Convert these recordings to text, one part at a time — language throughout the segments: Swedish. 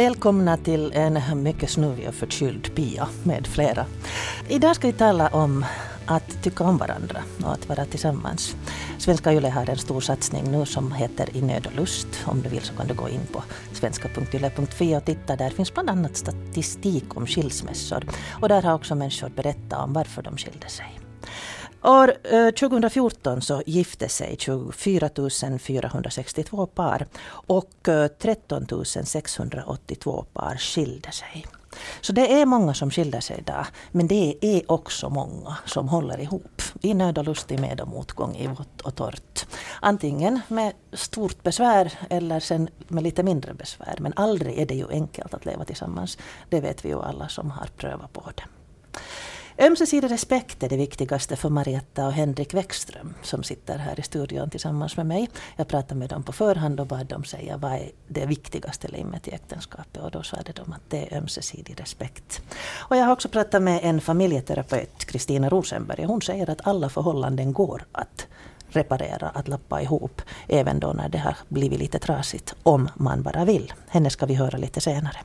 Välkomna till en mycket snuvig och förkyld Pia med flera. Idag ska vi tala om att tycka om varandra och att vara tillsammans. Svenska Yle har en stor satsning nu som heter I nöd och lust. Om du vill så kan du gå in på svenska.yle.fi och titta. Där finns bland annat statistik om skilsmässor. Och där har också människor berättat om varför de skilde sig. År eh, 2014 så gifte sig 24 462 par och eh, 13 682 par skilde sig. Så det är många som skiljer sig idag. Men det är också många som håller ihop. I nöd och lust, i med och motgång, i vått och torrt. Antingen med stort besvär eller sen med lite mindre besvär. Men aldrig är det ju enkelt att leva tillsammans. Det vet vi ju alla som har prövat på det. Ömsesidig respekt är det viktigaste för Marietta och Henrik Wäckström som sitter här i studion tillsammans med mig. Jag pratade med dem på förhand och bad dem säga vad är det viktigaste limmet i äktenskapet och då sa de att det är ömsesidig respekt. Och jag har också pratat med en familjeterapeut, Kristina Rosenberg, och hon säger att alla förhållanden går att reparera, att lappa ihop, även då när det har blivit lite trasigt, om man bara vill. Henne ska vi höra lite senare.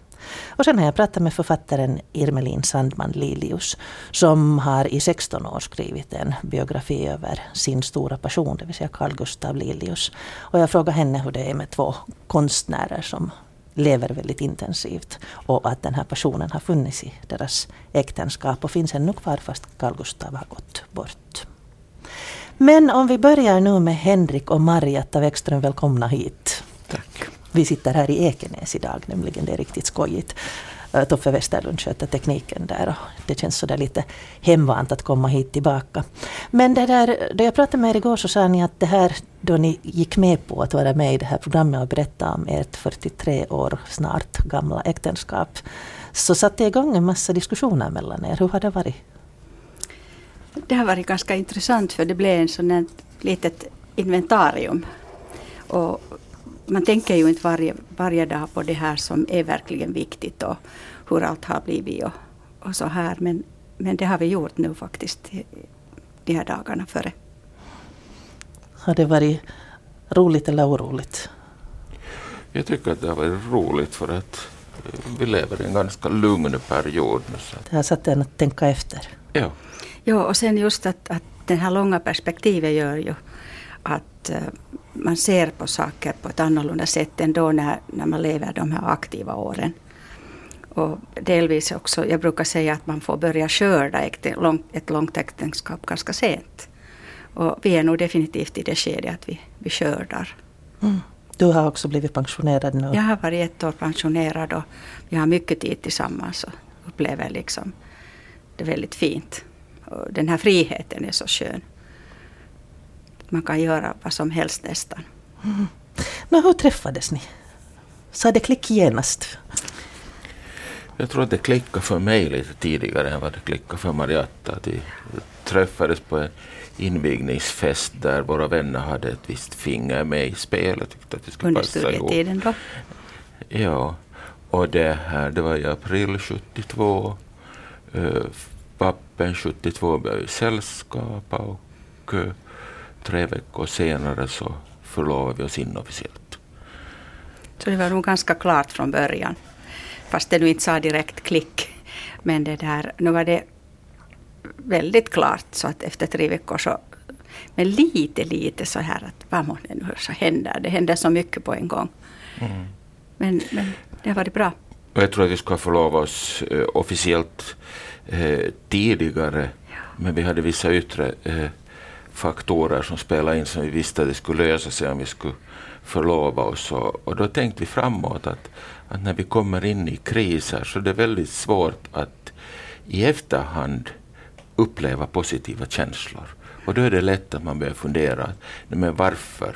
Och sen har jag pratat med författaren Irmelin Sandman Lilius som har i 16 år skrivit en biografi över sin stora passion, det vill säga Carl Gustav Lilius. Och jag frågade henne hur det är med två konstnärer som lever väldigt intensivt och att den här passionen har funnits i deras äktenskap och finns ännu kvar fast Carl Gustav har gått bort. Men om vi börjar nu med Henrik och Marjatta Wäckström, välkomna hit. Tack. Vi sitter här i Ekenäs idag nämligen, det är riktigt skojigt. Eh, Toffe Westerlund sköter tekniken där och det känns sådär lite hemvant att komma hit tillbaka. Men det där, då jag pratade med er igår så sa ni att det här då ni gick med på att vara med i det här programmet och berätta om ert 43 år snart gamla äktenskap så satte igång en massa diskussioner mellan er. Hur har det varit? Det har varit ganska intressant för det blev en sån ett litet inventarium. Och man tänker ju inte varje, varje dag på det här som är verkligen viktigt och hur allt har blivit och, och så här. Men, men det har vi gjort nu faktiskt de här dagarna före. Har det varit roligt eller oroligt? Jag tycker att det har varit roligt för att vi lever i en ganska lugn period. Så. Det har satt en att tänka efter. Ja. Ja, och sen just att, att det här långa perspektivet gör ju att man ser på saker på ett annorlunda sätt än då när, när man lever de här aktiva åren. Och delvis också, jag brukar säga att man får börja skörda ett, ett långt äktenskap ganska sent. Och vi är nog definitivt i det skedet att vi, vi skördar. Mm. Du har också blivit pensionerad nu. Jag har varit ett år pensionerad och vi har mycket tid tillsammans och upplever liksom det väldigt fint. Den här friheten är så skön. Man kan göra vad som helst nästan. Mm. Men hur träffades ni? Sa det klick genast? Jag tror att det klickade för mig lite tidigare än vad det klickade för Mariatta. Vi träffades på en invigningsfest där våra vänner hade ett visst finger med i spelet. Tyckte att det skulle Under studietiden då? Ja, och det här det var i april 72. Pappen 72 började sällskapa och uh, tre veckor senare så förlovade vi oss inofficiellt. Så det var nog ganska klart från början. Fast det nu inte sa direkt klick. Men det där, nu var det väldigt klart så att efter tre veckor så men lite, lite så här att vad månne nu så händer. Det händer så mycket på en gång. Mm. Men, men det har varit bra. jag tror att vi ska förlova oss eh, officiellt eh, tidigare. Ja. Men vi hade vissa yttre eh, faktorer som spelade in som vi visste att det skulle lösa sig om vi skulle förlova oss. Och, och då tänkte vi framåt att, att när vi kommer in i kriser så det är väldigt svårt att i efterhand uppleva positiva känslor. Och då är det lätt att man börjar fundera, men varför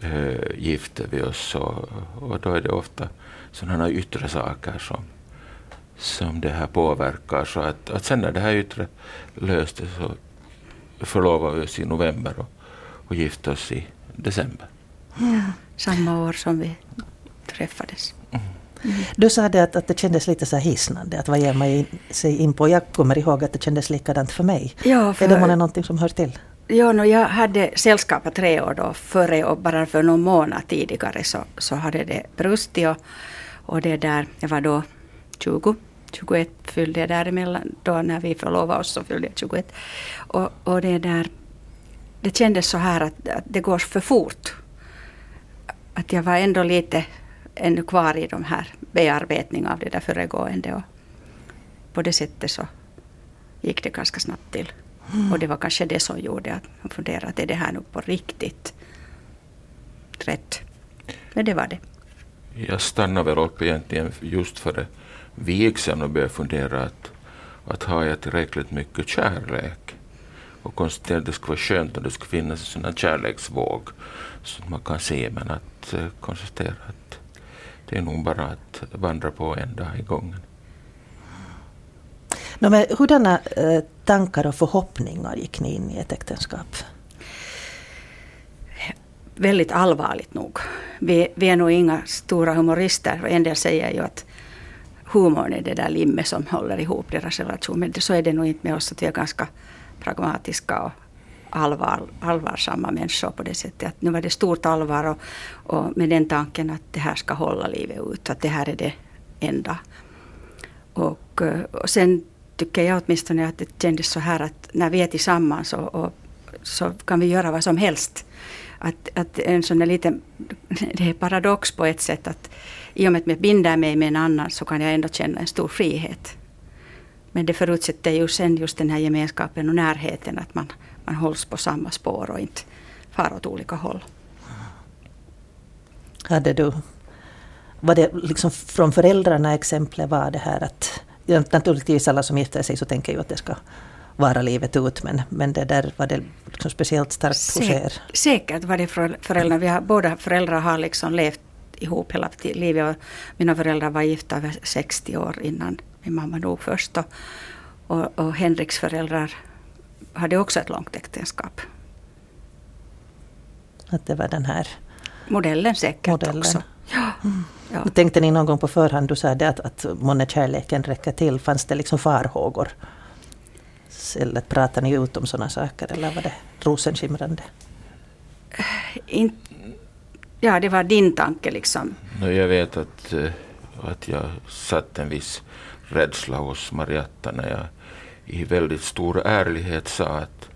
äh, gifter vi oss? Och, och då är det ofta sådana yttre saker som, som det här påverkar. Så att, att sen när det här yttre löstes så förlovade vi oss i november och, och gifte oss i december. Ja, samma år som vi träffades. Mm. Du sa det att, att det kändes lite så hisnande, att vad ger man sig in på? Jag kommer ihåg att det kändes likadant för mig. Ja, för, är det månne någonting som hör till? Ja, no, jag hade sällskapat tre år då före och bara för någon månad tidigare så, så hade det brustit och, Och det där, jag var då 20, 21 fyllde jag däremellan. Då när vi förlovade oss så fyllde jag 21. Och, och det där, det kändes så här att, att det går för fort. Att jag var ändå lite ännu kvar i de här bearbetning av det där föregående. Och på det sättet så gick det ganska snabbt till. Mm. Och det var kanske det som gjorde att man funderade, att är det här nu på riktigt rätt? Men det var det. Jag stannade väl upp egentligen just före vigseln och började fundera att, att har jag tillräckligt mycket kärlek? Och konstaterade att det skulle vara skönt om det skulle finnas en sån här kärleksvåg att man kan se men att uh, konstatera att det är nog bara att vandra på en dag i gången. No, men hurdana eh, tankar och förhoppningar gick ni in i ett äktenskap? Väldigt allvarligt nog. Vi, vi är nog inga stora humorister. En del säger ju att humorn är det där limmet som håller ihop deras relation. Men så är det nog inte med oss. Att vi är ganska pragmatiska och allvar, allvarsamma människor på det sättet. Att nu var det stort allvar och, och med den tanken att det här ska hålla livet ut. Att det här är det enda. Och, eh, och sen tycker jag åtminstone att det kändes så här att när vi är tillsammans och, och så kan vi göra vad som helst. Att, att en sån där liten, det är paradox på ett sätt att i och med att jag binder mig med en annan så kan jag ändå känna en stor frihet. Men det förutsätter ju sen just den här gemenskapen och närheten, att man, man hålls på samma spår och inte far åt olika håll. Hade du, var det liksom från föräldrarna exemplet var det här att naturligtvis alla som gifter sig så tänker ju att det ska vara livet ut men, men det där var det liksom speciellt starkt hos er? Säkert var det föräldrar. Vi har, båda föräldrar har liksom levt ihop hela livet. Mina föräldrar var gifta över 60 år innan min mamma dog först. Och, och, och Henriks föräldrar hade också ett långt äktenskap. Att det var den här modellen säkert modellen. också. Ja. Mm. Ja. Tänkte ni någon gång på förhand, du sa det att, att månne kärleken räcker till, fanns det liksom farhågor? Eller pratade ni ut om sådana saker eller var det rosenskimrande? In, ja, det var din tanke liksom. Jag vet att, eh, att jag satt en viss rädsla hos Marietta när jag i väldigt stor ärlighet sa att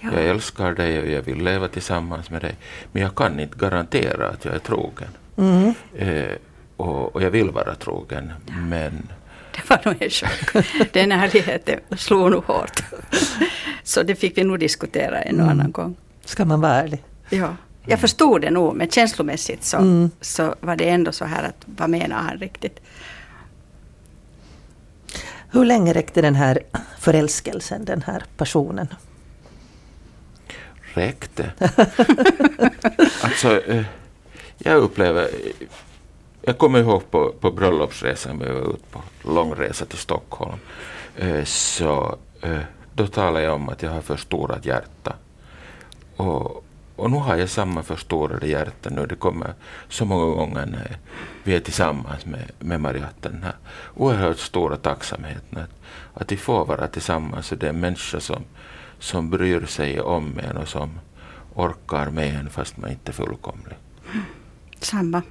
ja. jag älskar dig och jag vill leva tillsammans med dig. Men jag kan inte garantera att jag är trogen. Mm. Eh, och, och, jag vill vara trogen, ja. men... Det var nog en chock. Den ärligheten slog nog hårt. Så det fick vi nog diskutera en och mm. annan gång. Ska man vara ärlig? Ja. Jag förstod det nog, men känslomässigt så, mm. så var det ändå så här att vad menar han riktigt? Hur länge räckte den här förälskelsen, den här passionen? Räckte? alltså, eh, jag upplever... Jag kommer ihåg på, på bröllopsresan, vi var ute på långresa till Stockholm. Eh, så eh, då talade jag om att jag har förstorat hjärta. Och, och nu har jag samma förstorade hjärta nu. Det kommer så många gånger när vi är tillsammans med, med Marietta. Den här oerhört stora tacksamheten att, att vi får vara tillsammans. Och det är en människa som, som bryr sig om en och som orkar med en fast man inte är fullkomlig. Samma.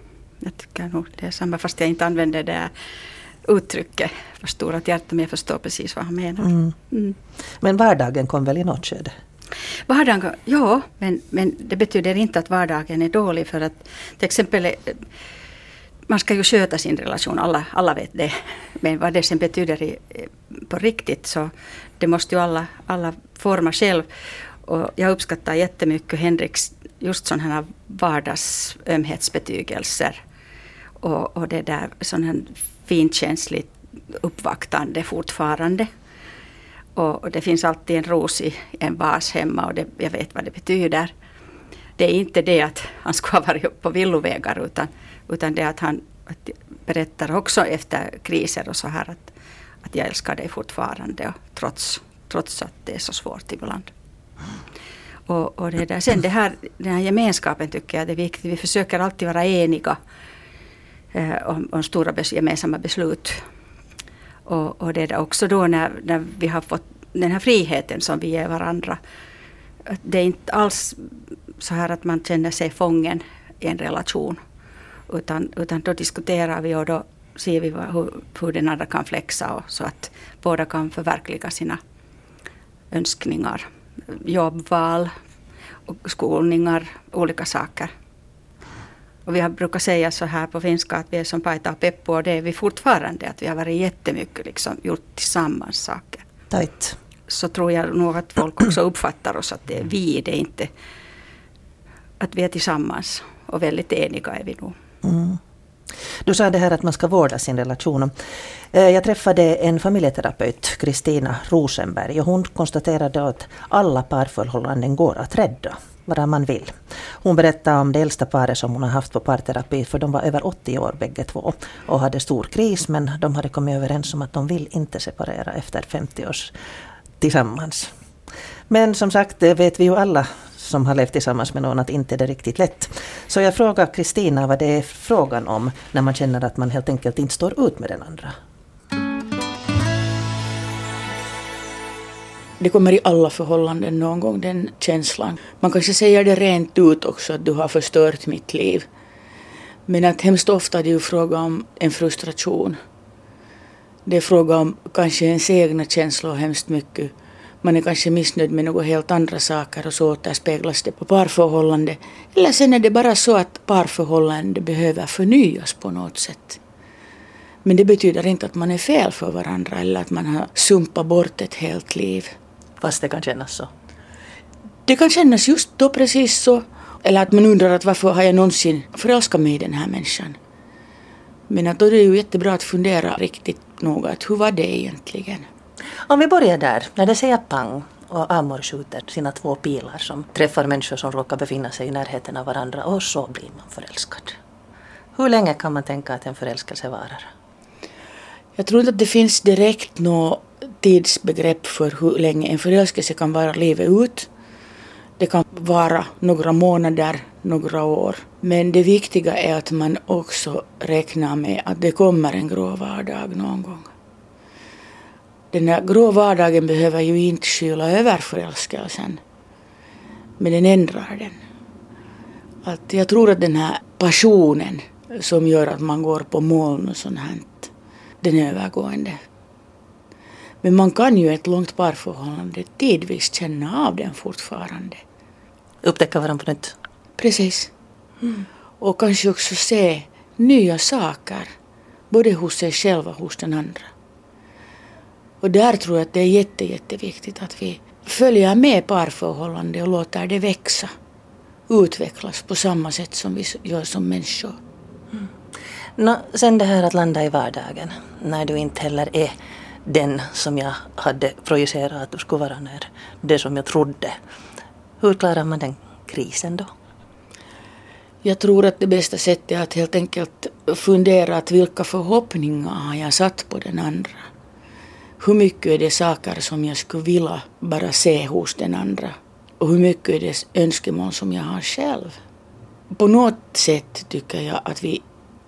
Jag tycker nog det är samma fast jag inte använder det uttrycket förstorat hjärta men jag förstår precis vad han menar. Mm. Mm. Men vardagen kom väl i något skede? Vardagen, ja, men, men det betyder inte att vardagen är dålig för att till exempel man ska ju sköta sin relation, alla, alla vet det. Men vad det sen betyder i, på riktigt så det måste ju alla, alla forma själv. Och jag uppskattar jättemycket Henriks just sådana här vardagsömhetsbetygelser. Och, och det där sån här finkänsligt uppvaktande fortfarande. Och, och, det finns alltid en ros i en vas hemma och det, jag vet vad det betyder. Det är inte det att han ska ha varit på villovägar utan, utan det att han att berättar också efter kriser och så här att, att jag älskar dig fortfarande och trots, trots att det är så svårt ibland. Och, och det där. Sen det här, den här gemenskapen tycker jag är viktigt. Vi försöker alltid vara eniga Eh, om, om, stora bes, gemensamma beslut. Och, och det är också då när, när vi har fått den här friheten som vi ger varandra. Det är inte alls så här att man känner sig fången i en relation. Utan, utan då diskuterar vi och då, ser vi hur, hur den andra kan flexa och så att båda kan förverkliga sina önskningar. Jobbval, skolningar, olika saker. Och vi har brukat säga så här på finska att vi är som Paita och Peppo och det är vi fortfarande. Att vi har varit jättemycket liksom gjort tillsammans saker. Tajt. Så tror jag nog att folk också uppfattar oss att det är vi, det är inte att vi är tillsammans. Och väldigt eniga är vi nog. Mm. Du sa det här att man ska vårda sin relation. Eh, jag träffade en familjeterapeut, Kristina Rosenberg, och hon konstaterade att alla parförhållanden går att rädda, vad man vill. Hon berättade om det äldsta paret som hon har haft på parterapi, för de var över 80 år bägge två och hade stor kris, men de hade kommit överens om att de vill inte separera efter 50 års tillsammans. Men som sagt, det vet vi ju alla som har levt tillsammans med någon att inte är det riktigt lätt. Så jag frågar Kristina vad det är frågan om när man känner att man helt enkelt inte står ut med den andra. Det kommer i alla förhållanden någon gång den känslan. Man kanske säger det rent ut också att du har förstört mitt liv. Men att hemskt ofta är det ju fråga om en frustration. Det är fråga om kanske ens egna känslor hemskt mycket man är kanske missnöjd med några helt andra saker och så återspeglas det på parförhållande. Eller sen är det bara så att parförhållande behöver förnyas på något sätt. Men det betyder inte att man är fel för varandra eller att man har sumpat bort ett helt liv. Fast det kan kännas så? Det kan kännas just då precis så. Eller att man undrar att varför har jag någonsin förälskat mig i den här människan. Men att då är det ju jättebra att fundera riktigt noga att hur var det egentligen? Om vi börjar där, när det säger pang och Amor skjuter sina två pilar som träffar människor som råkar befinna sig i närheten av varandra och så blir man förälskad. Hur länge kan man tänka att en förälskelse varar? Jag tror inte att det finns direkt något tidsbegrepp för hur länge en förälskelse kan vara livet ut. Det kan vara några månader, några år. Men det viktiga är att man också räknar med att det kommer en grå vardag någon gång den här grå vardagen behöver ju inte skyla över förälskelsen. Men den ändrar den. Att jag tror att den här passionen som gör att man går på moln och sånt här, den är övergående. Men man kan ju ett långt parförhållande tidvis känna av den fortfarande. Upptäcka varandra på nytt? Precis. Mm. Och kanske också se nya saker, både hos sig själv och hos den andra. Och där tror jag att det är jätte, jätteviktigt att vi följer med parförhållande och låter det växa, utvecklas på samma sätt som vi gör som människor. Mm. No, sen det här att landa i vardagen, när du inte heller är den som jag hade projicerat att du skulle vara, när det som jag trodde. Hur klarar man den krisen då? Jag tror att det bästa sättet är att helt enkelt fundera att vilka förhoppningar har jag satt på den andra hur mycket är det saker som jag skulle vilja bara se hos den andra och hur mycket är det önskemål som jag har själv. På något sätt tycker jag att vi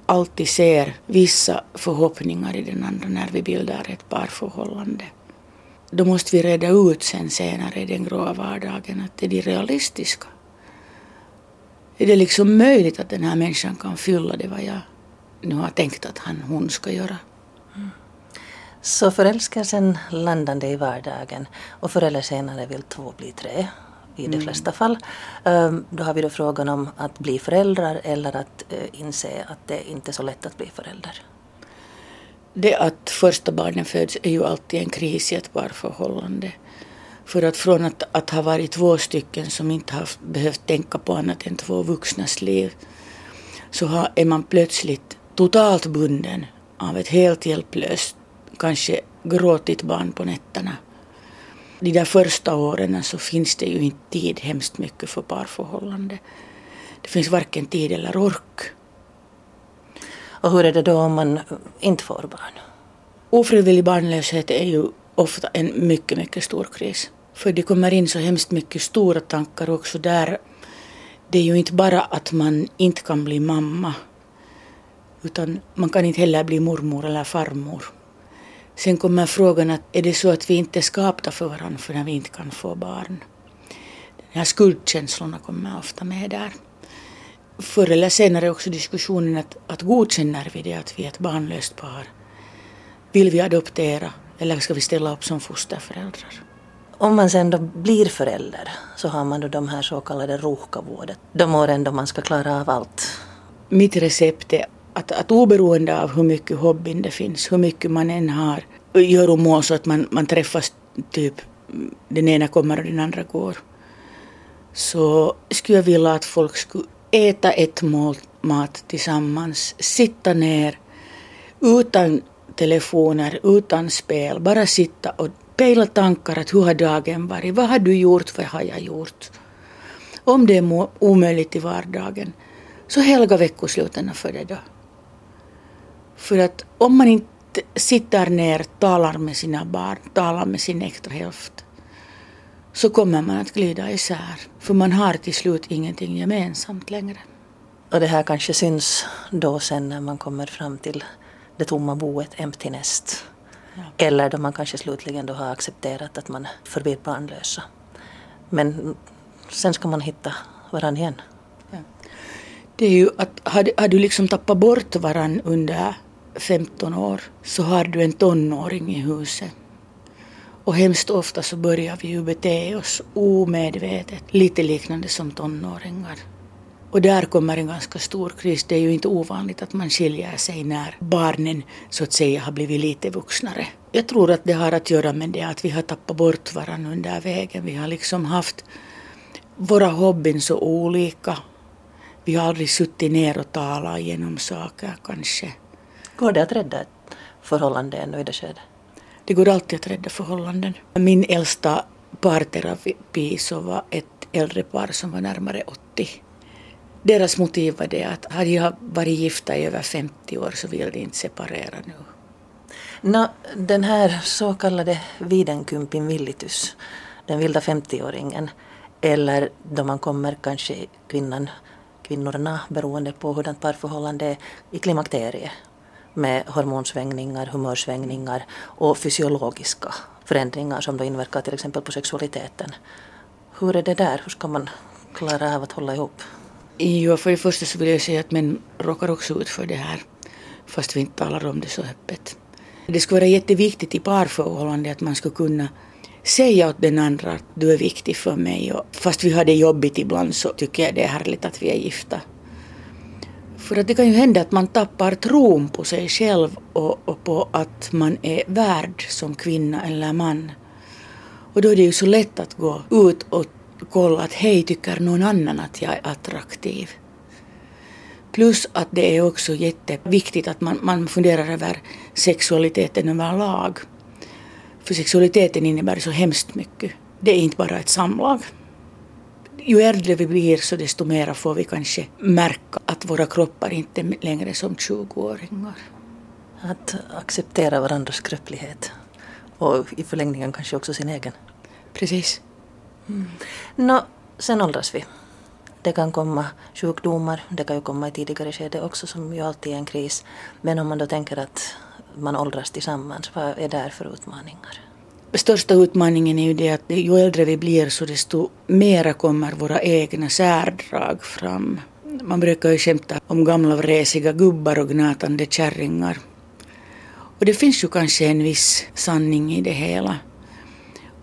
alltid ser vissa förhoppningar i den andra när vi bildar ett parförhållande. Då måste vi reda ut sen senare i den gråa vardagen att är de realistiska? Är det liksom möjligt att den här människan kan fylla det vad jag nu har tänkt att han, hon ska göra? Så förälskelsen landande i vardagen och förr eller senare vill två bli tre i de mm. flesta fall. Um, då har vi då frågan om att bli föräldrar eller att uh, inse att det inte är så lätt att bli förälder. Det att första barnen föds är ju alltid en kris i ett parförhållande. För att från att, att ha varit två stycken som inte har behövt tänka på annat än två vuxnas liv så har, är man plötsligt totalt bunden av ett helt hjälplöst kanske gråtit barn på nätterna. De där första åren så finns det ju inte tid hemskt mycket för parförhållande. Det finns varken tid eller ork. Och hur är det då om man inte får barn? Ofrivillig barnlöshet är ju ofta en mycket, mycket stor kris. För det kommer in så hemskt mycket stora tankar också där. Det är ju inte bara att man inte kan bli mamma, utan man kan inte heller bli mormor eller farmor. Sen kommer frågan att är det så att vi inte är skapta för varandra för när vi inte kan få barn? De här skuldkänslorna kommer ofta med där. förr eller senare också diskussionen att, att godkänner vi det att vi är ett barnlöst par? Vill vi adoptera eller ska vi ställa upp som fosterföräldrar? Om man sen då blir förälder så har man då de här så kallade ruuhkavuodet. De åren då man ska klara av allt. Mitt recept är att, att oberoende av hur mycket hobbyn det finns, hur mycket man än har, gör och må så att man, man träffas typ den ena kommer och den andra går. Så skulle jag vilja att folk skulle äta ett mål mat tillsammans, sitta ner utan telefoner, utan spel, bara sitta och pejla tankar att hur har dagen varit, vad har du gjort, vad har jag gjort? Om det är omöjligt i vardagen, så helga veckosluten för det då. För att om man inte sitter ner, talar med sina barn, talar med sin äkta hälft, så kommer man att glida isär. För man har till slut ingenting gemensamt längre. Och det här kanske syns då sen när man kommer fram till det tomma boet, empty nest. Ja. Eller då man kanske slutligen då har accepterat att man förblir barnlösa. Men sen ska man hitta varandra igen. Ja. Det är ju att har, har du liksom tappat bort varandra under 15 år så har du en tonåring i huset. Och hemskt ofta så börjar vi ju bete oss omedvetet, lite liknande som tonåringar. Och där kommer en ganska stor kris. Det är ju inte ovanligt att man skiljer sig när barnen så att säga har blivit lite vuxnare. Jag tror att det har att göra med det att vi har tappat bort varandra under vägen. Vi har liksom haft våra hobbyn så olika. Vi har aldrig suttit ner och talat igenom saker kanske. Går det att rädda ett förhållande ännu i det skedet? Det går alltid att rädda förhållanden. Min äldsta parterapi så var ett äldre par som var närmare 80. Deras motiv var det att hade jag varit gifta i över 50 år så vill de inte separera nu. No, den här så kallade Videnkymppin villitus, den vilda 50-åringen, eller då man kommer kanske kvinnan, kvinnorna beroende på hurdant parförhållande är i klimakteriet med hormonsvängningar, humörsvängningar och fysiologiska förändringar som då inverkar till exempel på sexualiteten. Hur är det där? Hur ska man klara av att hålla ihop? Jo, för det första så vill jag säga att män råkar också ut för det här, fast vi inte talar om det så öppet. Det skulle vara jätteviktigt i parförhållande att man skulle kunna säga åt den andra att du är viktig för mig. Och fast vi har det jobbigt ibland så tycker jag det är härligt att vi är gifta. För att det kan ju hända att man tappar tron på sig själv och, och, på att man är värd som kvinna eller man. Och då är det ju så lätt att gå ut och kolla att hej, tycker någon annan att jag är attraktiv? Plus att det är också jätteviktigt att man, man funderar över sexualiteten överlag. För sexualiteten innebär så hemskt mycket. Det är inte bara ett samlag ju äldre vi blir så desto mer får vi kanske märka att våra kroppar inte är längre som 20-åringar. Att acceptera varandras skröplighet och i förlängningen kanske också sin egen. Precis. Mm. Nå, sen åldras vi. Det kan komma sjukdomar, det kan ju komma i tidigare skede också som ju alltid är en kris. Men om man då tänker att man åldras tillsammans, vad är det för utmaningar? Största utmaningen är ju det att ju äldre vi blir så desto mera kommer våra egna särdrag fram. Man brukar ju skämta om gamla vresiga gubbar och gnatande kärringar. Och det finns ju kanske en viss sanning i det hela.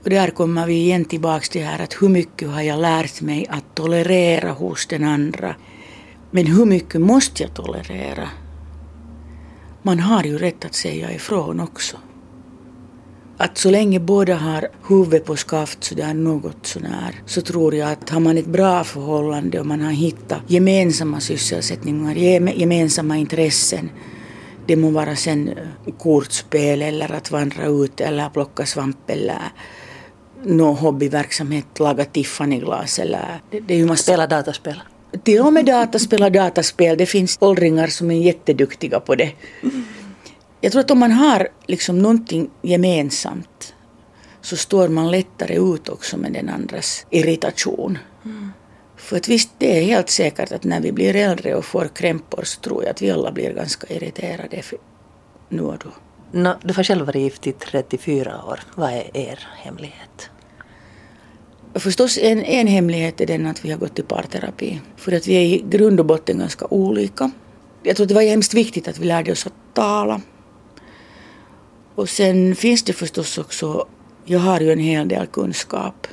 Och där kommer vi igen tillbaks till det här att hur mycket har jag lärt mig att tolerera hos den andra. Men hur mycket måste jag tolerera? Man har ju rätt att säga ifrån också att så länge båda har huvudet på skaft sådär något sådär så tror jag att har man ett bra förhållande och man har hittat gemensamma sysselsättningar, gemensamma intressen det må vara sen kortspel eller att vandra ut eller plocka svamp eller någon hobbyverksamhet, laga Tiffany-glas eller... Det, det är ju massa... Spela dataspel? Till och med dataspela dataspel. Det finns åldringar som är jätteduktiga på det. Jag tror att om man har liksom någonting gemensamt så står man lättare ut också med den andras irritation. Mm. För att visst, det är helt säkert att när vi blir äldre och får krämpor så tror jag att vi alla blir ganska irriterade nu och då. No, du har själv varit gift i 34 år. Vad är er hemlighet? Förstås en, en hemlighet är den att vi har gått i parterapi. För att vi är i grund och botten ganska olika. Jag tror att det var hemskt viktigt att vi lärde oss att tala. Och sen finns det förstås också, jag har ju en hel del kunskap.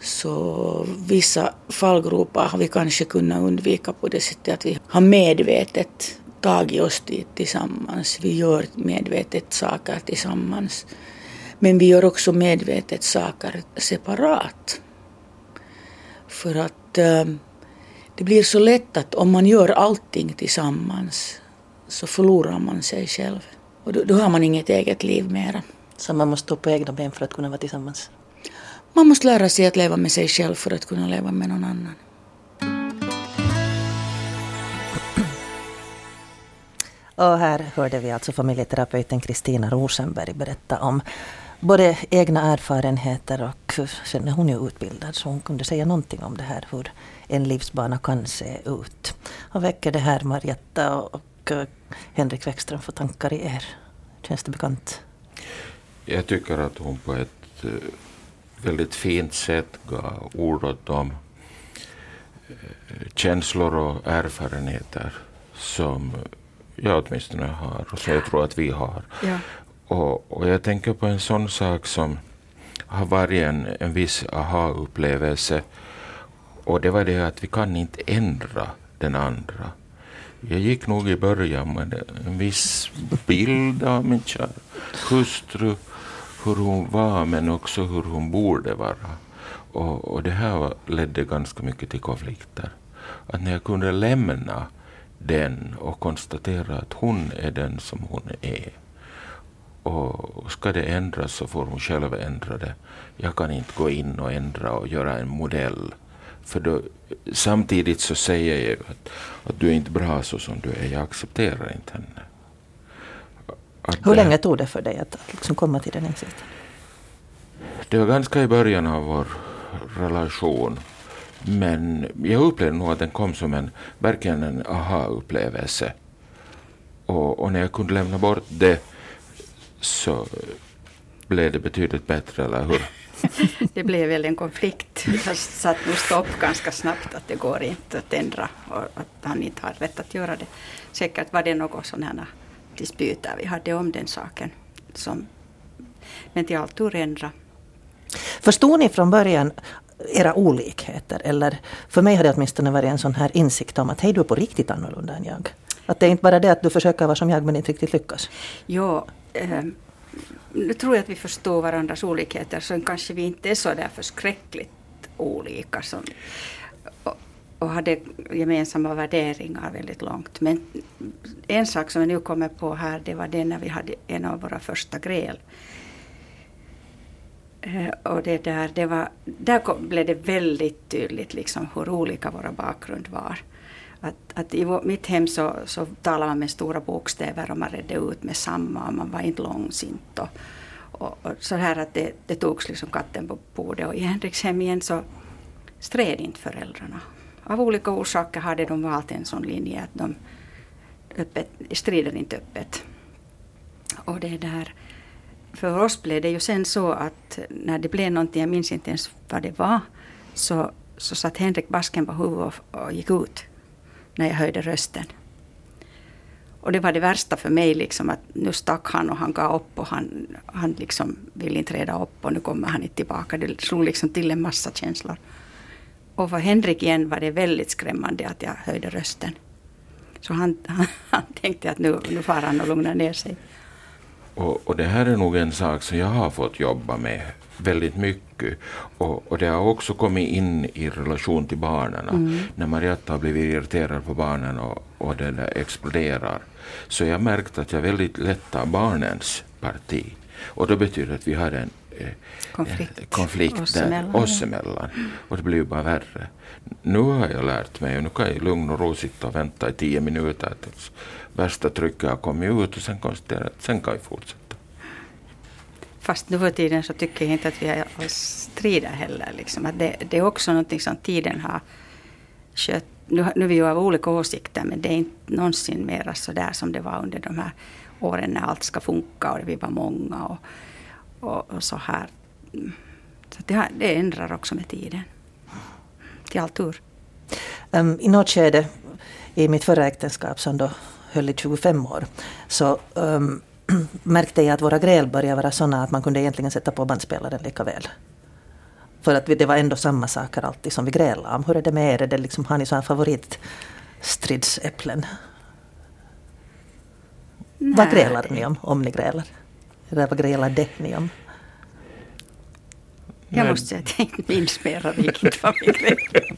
Så vissa fallgropar har vi kanske kunnat undvika på det sättet att vi har medvetet tagit oss dit tillsammans. Vi gör medvetet saker tillsammans. Men vi gör också medvetet saker separat. För att äh, det blir så lätt att om man gör allting tillsammans så förlorar man sig själv. Och då, då har man inget eget liv mera. Så man måste stå på egna ben för att kunna vara tillsammans? Man måste lära sig att leva med sig själv för att kunna leva med någon annan. Och här hörde vi alltså familjeterapeuten Kristina Rosenberg berätta om både egna erfarenheter och sen är hon ju utbildad så hon kunde säga någonting om det här hur en livsbana kan se ut. Och väcker det här Marjatta och Henrik Wäckström för tankar i er? Känns det bekant? Jag tycker att hon på ett eh, väldigt fint sätt gav ord åt de eh, känslor och erfarenheter som jag åtminstone har och som jag tror att vi har. Ja. Och, och jag tänker på en sån sak som har varit en, en viss aha-upplevelse och det var det att vi kan inte ändra den andra. Jag gick nog i början med en viss bild av min kära hustru, hur hon var men också hur hon borde vara. Och, och det här ledde ganska mycket till konflikter. Att när jag kunde lämna den och konstatera att hon är den som hon är. Och ska det ändras så får hon själv ändra det. Jag kan inte gå in och ändra och göra en modell. För då, samtidigt så säger jag ju att, att du är inte bra så som du är. Jag accepterar inte henne. Att Hur länge tog det för dig att liksom komma till den insikten? Det var ganska i början av vår relation. Men jag upplevde nog att den kom som en, verkligen en aha-upplevelse. Och, och, när jag kunde lämna bort det så blev det betydligt bättre, eller hur? det blev väl en konflikt. Jag satte nog stopp ganska snabbt att det går inte att ändra och att han inte har rätt att göra det. Säkert var det något sådana disputer vi hade om den saken. Som, men till allt ändra. Förstod ni från början era olikheter? Eller för mig har det åtminstone varit en sån här insikt om att hej, du är på riktigt annorlunda än jag. Att det är inte bara det att du försöker vara som jag men inte riktigt lyckas. Ja, eh, nu tror jag att vi förstår varandras olikheter, så kanske vi inte är så där förskräckligt olika som, och, och hade gemensamma värderingar väldigt långt. Men en sak som jag nu kommer på här, det var det när vi hade en av våra första gräl. Eh, och det där, det var, där kom, blev det väldigt tydligt liksom hur olika våra bakgrund var. Att, att I mitt hem så, så talade man med stora bokstäver och man redde ut med samma och man var inte långsint. Och, och, och så här att det, det togs liksom katten på bordet. Och i Henrikshemmen igen så stred inte föräldrarna. Av olika orsaker hade de valt en sån linje att de öppet, strider inte öppet. Och det där, för oss blev det ju sen så att när det blev någonting, jag minns inte ens vad det var, så, så satt Henrik basken på huvudet och, och gick ut när jag höjde rösten. Och det var det värsta för mig, liksom, att nu stack han och han gav upp och han, han liksom ville inte reda upp och nu kommer han inte tillbaka. Det slog liksom till en massa känslor. Och för Henrik igen var det väldigt skrämmande att jag höjde rösten. Så han, han, han tänkte att nu, nu far han och lugnar ner sig. Och, och, det här är nog en sak som jag har fått jobba med väldigt mycket. Och, och det har också kommit in i relation till barnen. Mm. När Marietta har blivit irriterad på barnen och, och där exploderar. Så jag märkt att jag väldigt lätt tar barnens parti. Och det betyder att vi har en eh, konflikt, konflikt oss, emellan. oss emellan. Och det blir ju bara värre. Nu har jag lärt mig, och nu kan jag i lugn och ro sitta och vänta i tio minuter tills värsta trycket har kommit ut och sen konstatera att sen kan jag fortsätta. Fast nu för tiden så tycker jag inte att vi strider heller. Liksom. Att det, det, är också någonting som tiden har skött. Nu, nu är vi ju av olika åsikter men det är inte någonsin mera så där som det var under de här åren när allt ska funka och vi var många och, och, och så här. Så det, här, det ändrar också med tiden. Till all tur. Um, I något skede i mitt förra äktenskap som då höll i 25 år så um, märkte jag att våra gräl började vara sådana att man kunde egentligen sätta på bandspelaren lika väl. För att det var ändå samma saker alltid som vi grälade om. Hur är det med er? Är det liksom, har ni sådana favoritstridsäpplen? Vad grälar ni om, om ni grälar? Eller vad grälade ni om? Jag måste säga att jag inte minns mera riktigt vad vi grälade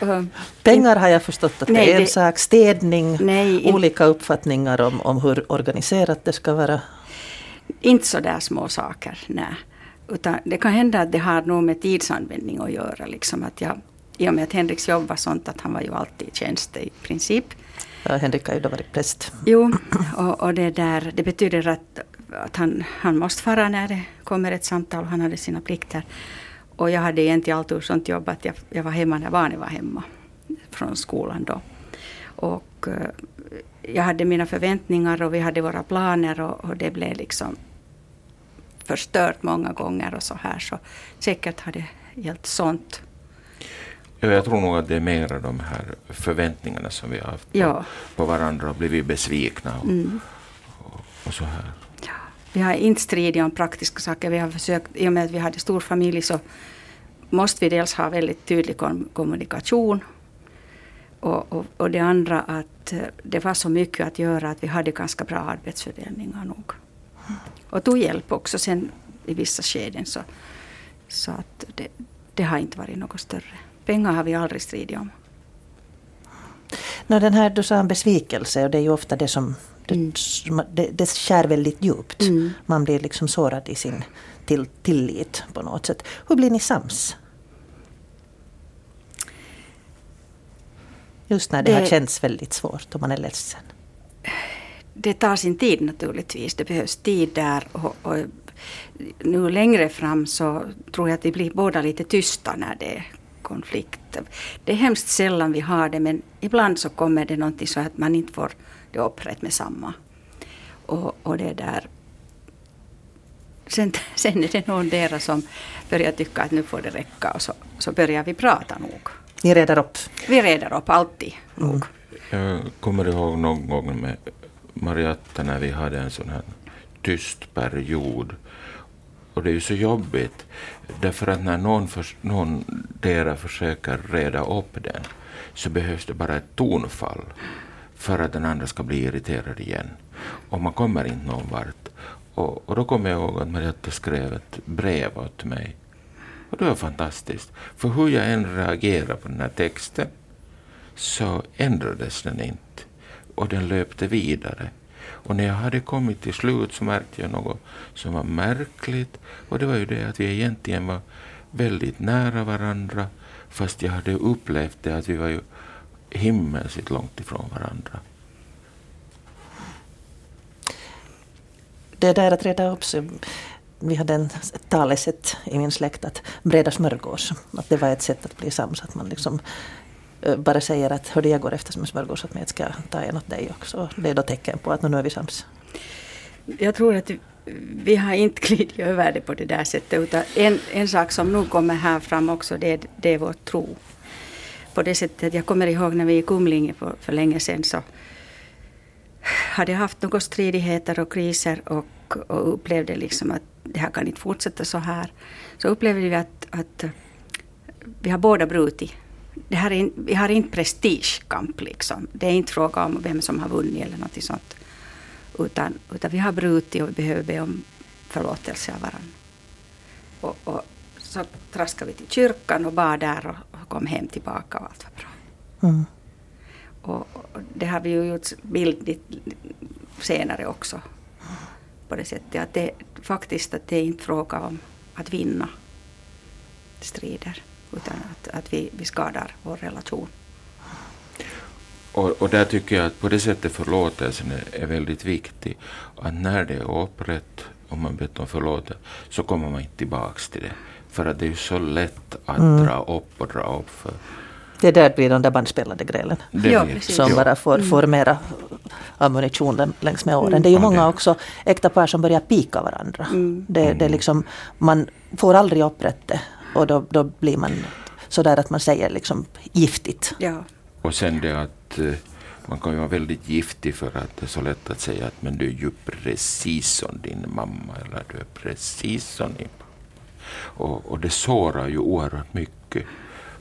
um, Pengar har jag förstått att nej, det är en det, sak. Städning, nej, olika uppfattningar om, om hur organiserat det ska vara. Inte så där små saker, nej. Utan det kan hända att det har nog med tidsanvändning att göra. Liksom att jag, I och med att Henriks jobb var sånt att han var ju alltid i tjänst i princip. Ja, Henrik har ju då varit präst. Jo, och, och, det, där, det betyder att, att han, han måste fara när det kommer ett samtal. Han hade sina plikter. Och jag hade egentligen alltid sånt jobb att jag, jag var hemma när barnen var hemma från skolan då. Och uh, jag hade mina förväntningar och vi hade våra planer och, och, det blev liksom förstört många gånger och så här. Så säkert har det gällt sånt. Ja, jag tror nog att det är mera de här förväntningarna som vi har haft på, ja. på varandra och blivit besvikna och, mm. och, och så här. Ja. Vi har inte stridit om praktiska saker. Vi har försökt, I och med att vi hade stor familj så måste vi dels ha väldigt tydlig kommunikation. Och, och, och det andra att eh, det var så mycket att göra att vi hade ganska bra arbetsfördelningar nog. Och tog hjälp också sen i vissa skeden. Så, så att det, det har inte varit något större. Pengar har vi aldrig stridit om. No, den här, du sa en besvikelse och det är ju ofta det som det, mm. det, det skär väldigt djupt. Mm. Man blir liksom sårad i sin till, tillit på något sätt. Hur blir ni sams? Just när det, det har känts väldigt svårt och man är ledsen. Det tar sin tid naturligtvis. Det behövs tid där. Och, och nu längre fram så tror jag att vi blir båda lite tysta när det är konflikt. Det är hemskt sällan vi har det men ibland så kommer det någonting så att man inte får det upprätt med samma. Och, och det där sen, sen är det någon deras som börjar tycka att nu får det räcka och så, så börjar vi prata nog. Ni reder upp? Vi reder upp alltid. Mm. Jag kommer ihåg någon gång med Marietta när vi hade en sån här tyst period. Och det är ju så jobbigt därför att när någon, för, någon dera försöker reda upp den så behövs det bara ett tonfall för att den andra ska bli irriterad igen. Och man kommer inte någon vart. Och, och då kommer jag ihåg att Marietta skrev ett brev åt mig. Och det var fantastiskt. För hur jag än reagerade på den här texten så ändrades den inte. Och den löpte vidare. Och när jag hade kommit till slut så märkte jag något som var märkligt. Och det var ju det att vi egentligen var väldigt nära varandra. Fast jag hade upplevt det att vi var ju himmelsigt långt ifrån varandra. Det där att reda upp sig. Vi hade en talesätt i min släkt att breda smörgås. Att det var ett sätt att bli sams. Att man liksom Eh, bara säger att hörde jag går efter som en smörgås åt mig, ska jag ta en åt dig också. Det är då tecken på att nu är vi sams. Jag tror att vi har inte glidit över det på det där sättet. Utan en, en sak som nog kommer här fram också, det, det är vår tro på det sättet. Jag kommer ihåg när vi i Kumlinge för, för länge sedan så hade jag haft några stridigheter och kriser och, och upplevde liksom att det här kan inte fortsätta så här. Så upplevde vi att, att vi har båda brutit. Det här är, vi har inte prestigekamp liksom. Det är inte fråga om vem som har vunnit eller något sånt. Utan, utan vi har brutit och vi behöver be om förlåtelse av varandra. Och, och så traskade vi till kyrkan och bad där och, och kom hem tillbaka och allt var bra. Mm. Och, och, det har vi ju gjort bildligt senare också. På det sättet att det faktiskt att det är inte fråga om att vinna strider. Utan att, att vi, vi skadar vår relation. Och, och där tycker jag att på det sättet förlåtelsen är, är väldigt viktig. Att när det är upprätt, om man bett om förlåtelse, så kommer man inte tillbaks till det. För att det är ju så lätt att mm. dra upp och dra upp. För Det där blir de där bandspelade grälen. Det Ja. Som bara får, får mera ammunition lä- längs med åren. Det är ju Ja, många det- också äkta par som börjar pika varandra. Det, det är liksom, man får aldrig upprätte och då, då blir man sådär att man säger liksom giftigt. Ja. Och sen det att eh, man kan ju vara väldigt giftig för att det är så lätt att säga att men du är ju precis som din mamma eller du är precis som din pappa. Och, och det sårar ju oerhört mycket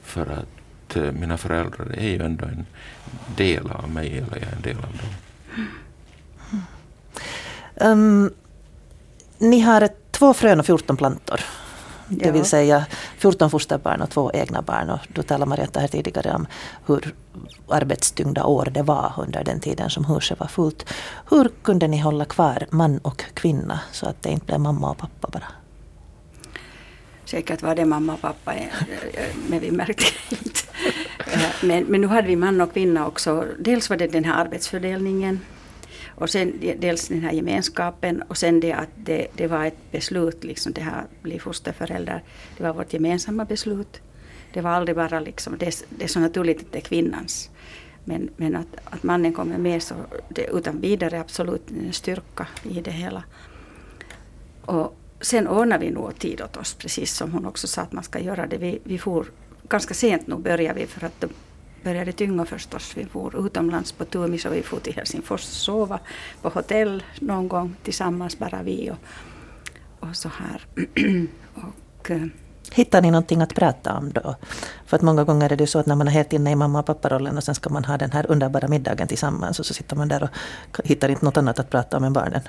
för att eh, mina föräldrar är ju ändå en del av mig eller jag är en del av dem. Um, ni har ett, två frön och 14 plantor. Det Ja. vill säga 14 fosterbarn och två egna barn. Och då talade Marietta här tidigare om hur arbetstyngda år det var under den tiden som huset var fullt. Hur kunde ni hålla kvar man och kvinna så att det inte blev mamma och pappa bara? Säkert var det mamma och pappa, eh, eh, men vi märkte inte. Eh, Men, men nu hade vi man och kvinna också. Dels var det den här arbetsfördelningen och sen dels den här gemenskapen och sen det att det, det var ett beslut, liksom det här att bli fosterförälder. Det var vårt gemensamma beslut. Det var aldrig bara liksom, det, det är så naturligt att det är kvinnans. Men, men att, att mannen kommer med så det är utan vidare absolut en styrka i det hela. Och sen ordnade vi nog tid åt oss, precis som hon också sa att man ska göra det. Vi, vi for ganska sent nog började vi för att började tynga förstås. Vi for utomlands på Tumis och vi for till Helsingfors och sova på hotell någon gång tillsammans, bara vi och, och så här. och, eh, Hittar ni någonting att prata om då? För att många gånger är det så att när man är helt inne i mamma och papparollen och sen ska man ha den här underbara middagen tillsammans och så sitter man där och hittar inte något annat att prata om än barnen.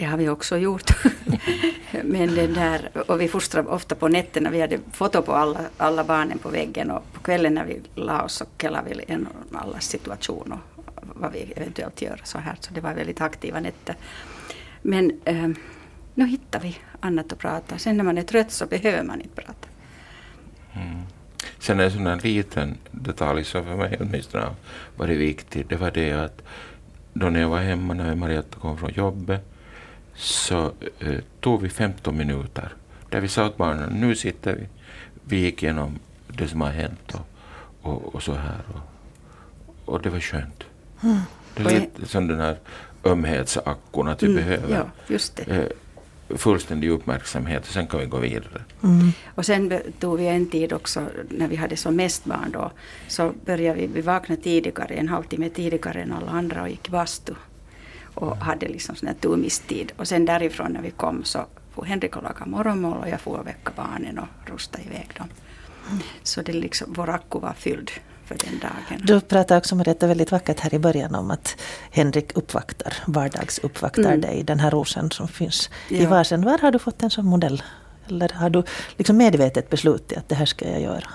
Det har vi också gjort. Men den där, och vi fostrade ofta på nätterna. Vi hade foto på alla, alla barnen på väggen och på kvällen när vi la oss så kollade vi igenom allas situation och vad vi eventuellt gör. Så, här. så det var väldigt aktiva nätter. Men eh, nu hittar vi annat att prata. Sen när man är trött så behöver man inte prata. Mm. Sen en sån här liten detalj som för mig åtminstone har varit viktig, det var det att då när jag var hemma när Marietta kom från jobbet så eh, tog vi 15 minuter där vi sa åt barnen, nu sitter vi, vi gick igenom det som har hänt och, och, och så här. Och, och det var skönt. Det är lite som den här ömhetsackon att vi behöver Mm, Ja, just det. eh, fullständig uppmärksamhet och sen kan vi gå vidare. Och sen tog vi en tid också när vi hade som mest barn då. Så började vi, vi vakna tidigare, en halvtimme tidigare än alla andra och gick bastu. Och hade liksom sån här tummistid. Och sen därifrån när vi kom så får Henrik och laga morgonmål och jag får och väcka barnen och rusta iväg dem. Så det liksom, vår akku var fylld för den dagen. Du pratade också Marietta väldigt vackert här i början om att Henrik uppvaktar, vardagsuppvaktar Mm. dig, den här rosen som finns i Ja. vasen. Var har du fått en sån modell? Eller har du liksom medvetet beslutat att det här ska jag göra?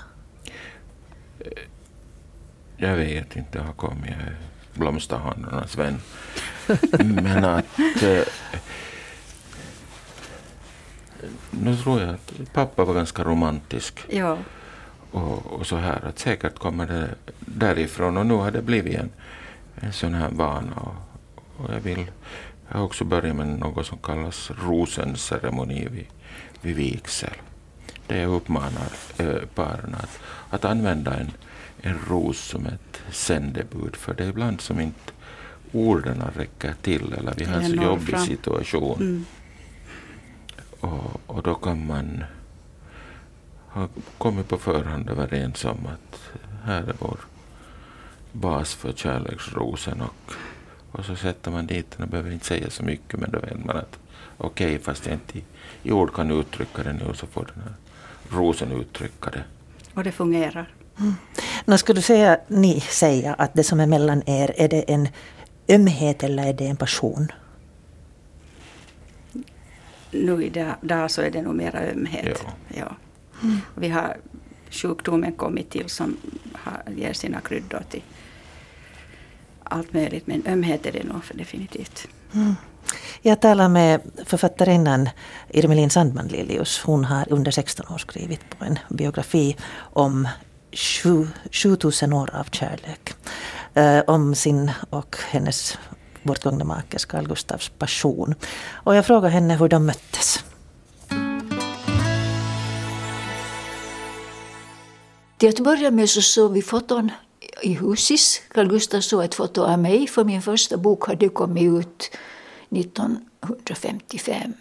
Jag vet inte, jag har kommit, blomsterhandlarnas vän. Men att... Eh, nu tror jag att pappa var ganska romantisk Ja, och, och så här att säkert kommer det därifrån och nu har det blivit en, en sån här vana och, och jag vill jag har också börjat med något som kallas rosenceremoni vid, vid vigsel. Där jag uppmanar eh, paren att, att använda en, en ros som ett sändebud för det är ibland som inte orden räcker till eller vi har en så jobbig fram. situation. mm. Och, och då kan man ha kommit på förhand överens om att här är vår bas för kärleksrosen och, och så sätter man dit den och behöver inte säga så mycket men då vet man att okej fast jag inte i, i ord kan uttrycka det nu så får den här rosen uttrycka det. och det fungerar. När skulle du säga, ni säga att det som är mellan er, är det en ömhet eller är det en passion? Nu idag så är det nog mera ömhet. Ja. Ja. Och Vi har sjukdomen kommit till som har, ger sina kryddor till allt möjligt. Men ömhet är det nog för definitivt. Jag talar med författarinnan Irmelin Sandman Lilius. Hon har under 16 år skrivit på en biografi om 7000 år av kärlek. Eh, om sin och hennes bortgångna makes Carl Gustavs passion. Och jag frågade henne hur de möttes. Till att börja med så såg vi foton i Husis. Carl Gustaf såg ett foto av mig, för min första bok hade kommit ut 1955.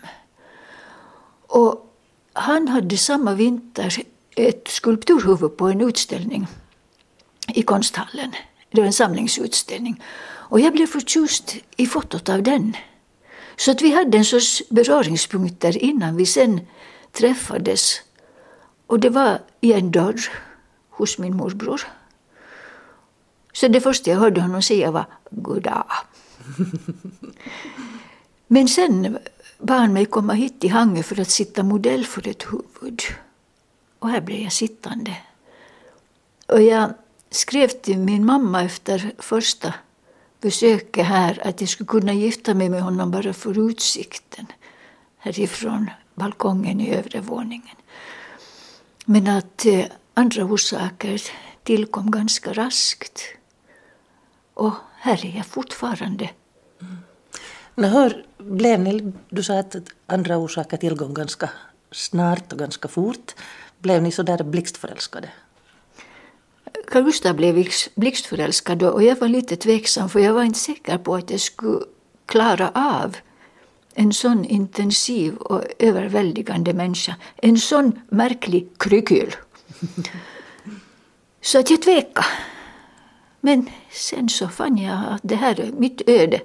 Och han hade samma vinter ett skulpturhuvud på en utställning i konsthallen. Det var en samlingsutställning. Och jag blev förtjust i fotot av den. Så att vi hade en sorts beröringspunkter innan vi sen träffades. Och det var i en dörr hos min morbror. Så det första jag hörde honom säga var goddag. Men sen bad han mig komma hit till Hangö för att sitta modell för ett huvud. Och här blev jag sittande. Och jag skrev till min mamma efter första besöket här att jag skulle kunna gifta mig med honom bara för utsikten härifrån balkongen i övre våningen. Men att eh, andra orsaker tillkom ganska raskt. Och här är jag fortfarande. Mm. hur blev ni, du sa att andra orsaker tillkom ganska snart och ganska fort. Blev ni så där blixtförälskade? Carl Gustaf blev blixtförälskad och jag var lite tveksam för jag var inte säker på att jag skulle klara av en sån intensiv och överväldigande människa. En sån märklig krykyl. Så att jag tvekade. Men sen så fann jag att det här är mitt öde.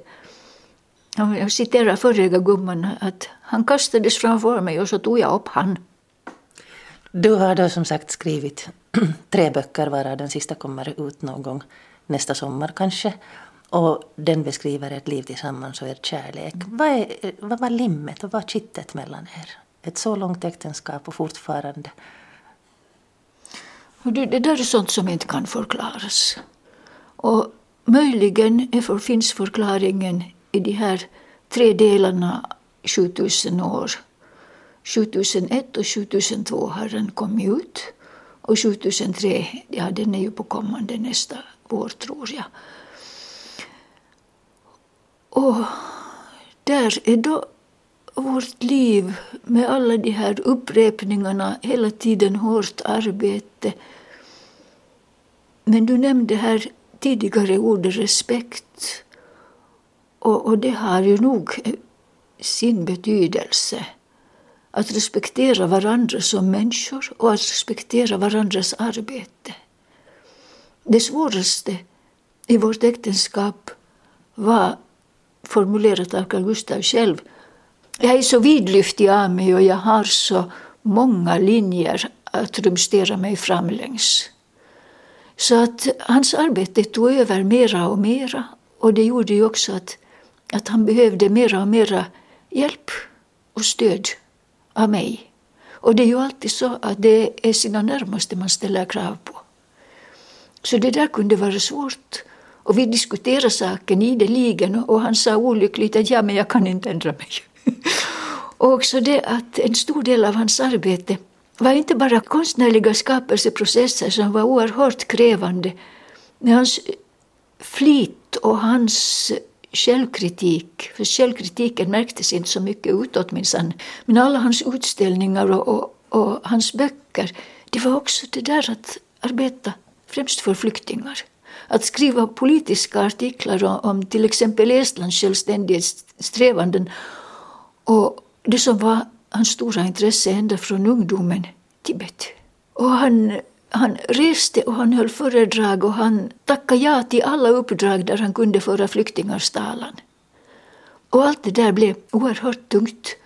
Jag citerar förra gumman att han kastades framför mig och så tog jag upp han. Du har då som sagt skrivit tre böcker varav den sista kommer ut någon gång nästa sommar kanske. Och den beskriver ett liv tillsammans och er kärlek. Mm. Vad, är, vad var limmet och vad var kittet mellan er? Ett så långt äktenskap och fortfarande. Det, det där är sånt som inte kan förklaras. Och möjligen finns förklaringen i de här tre delarna 7000 år. 7001 och 7002 har den kommit ut. Och 7003, ja den är ju på kommande nästa vår tror jag. Och där är då vårt liv med alla de här upprepningarna, hela tiden hårt arbete. Men du nämnde här tidigare ordet respekt. Och, och det har ju nog sin betydelse. Att respektera varandra som människor och att respektera varandras arbete. Det svåraste i vårt äktenskap var formulerat av Carl Gustaf själv. Jag är så vidlyftig av mig och jag har så många linjer att rumstera mig fram längs. Så att hans arbete tog över mera och mera och det gjorde ju också att, att han behövde mera och mera hjälp och stöd av mig. Och det är ju alltid så att det är sina närmaste man ställer krav på. Så det där kunde vara svårt. Och vi diskuterade saken ideligen och han sa olyckligt att ja, men jag kan inte ändra mig. och också det att en stor del av hans arbete var inte bara konstnärliga skapelseprocesser som var oerhört krävande. Men hans flit och hans självkritik, för självkritiken märktes inte så mycket utåt minsann, men alla hans utställningar och, och, och hans böcker, det var också det där att arbeta främst för flyktingar. Att skriva politiska artiklar om, om till exempel Estlands självständighetssträvanden och det som var hans stora intresse ända från ungdomen, Tibet. Och han, han reste och han höll föredrag och han tackade ja till alla uppdrag där han kunde föra flyktingars talan. Och allt det där blev oerhört tungt.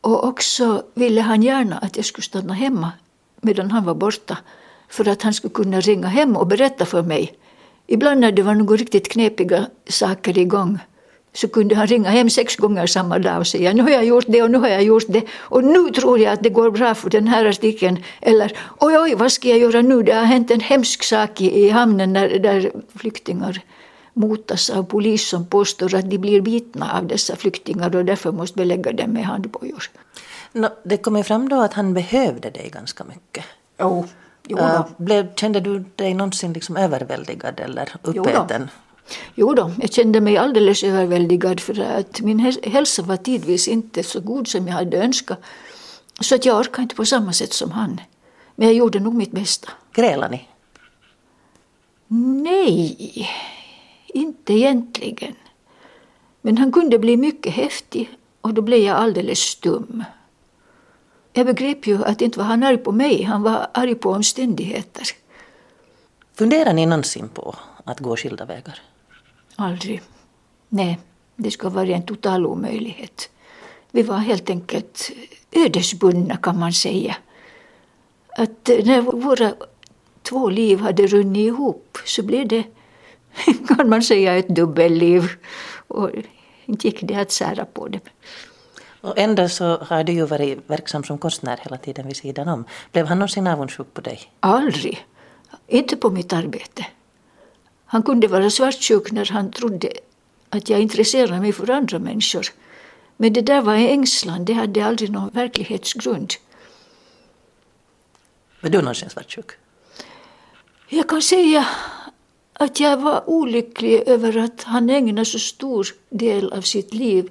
Och också ville han gärna att jag skulle stanna hemma medan han var borta för att han skulle kunna ringa hem och berätta för mig. Ibland när det var några riktigt knepiga saker igång så kunde han ringa hem sex gånger samma dag och säga nu har jag gjort det och nu har jag gjort det och nu tror jag att det går bra för den här artikeln. Eller oj, oj, vad ska jag göra nu? Det har hänt en hemsk sak i, i hamnen där, där flyktingar motas av polis som påstår att de blir bitna av dessa flyktingar och därför måste belägga dem med handbojor. No, det kommer fram då att han behövde dig ganska mycket. Jo. jo uh, blev, kände du dig någonsin liksom överväldigad eller uppäten? Jo Jo då, jag kände mig alldeles överväldigad för att min hälsa var tidvis inte så god som jag hade önskat. Så att jag orkade inte på samma sätt som han. Men jag gjorde nog mitt bästa. Grälade ni? Nej, inte egentligen. Men han kunde bli mycket häftig och då blev jag alldeles stum. Jag begrep ju att inte var han arg på mig, han var arg på omständigheter. Funderar ni någonsin på att gå skilda vägar? Aldrig. Nej, det skulle vara en total omöjlighet. Vi var helt enkelt ödesbundna kan man säga. Att när våra två liv hade runnit ihop så blev det, kan man säga, ett dubbelliv. Och inte gick det att sära på det. Och ändå så har du ju varit verksam som konstnär hela tiden vid sidan om. Blev han någonsin avundsjuk på dig? Aldrig. Inte på mitt arbete. Han kunde vara svartsjuk när han trodde att jag intresserade mig för andra människor. Men det där var en ängslan, det hade aldrig någon verklighetsgrund. Var du någonsin svartsjuk? Jag kan säga att jag var olycklig över att han ägnade så stor del av sitt liv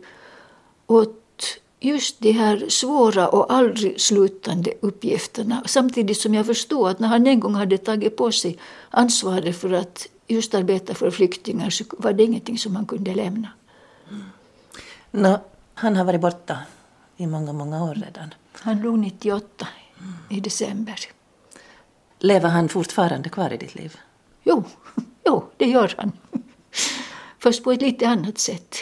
åt just de här svåra och aldrig slutande uppgifterna. Samtidigt som jag förstod att när han en gång hade tagit på sig ansvaret för att just arbeta för flyktingar så var det ingenting som han kunde lämna. No, han har varit borta i många, många år redan. Han dog 98 i december. Lever han fortfarande kvar i ditt liv? Jo, jo, det gör han. Fast på ett lite annat sätt.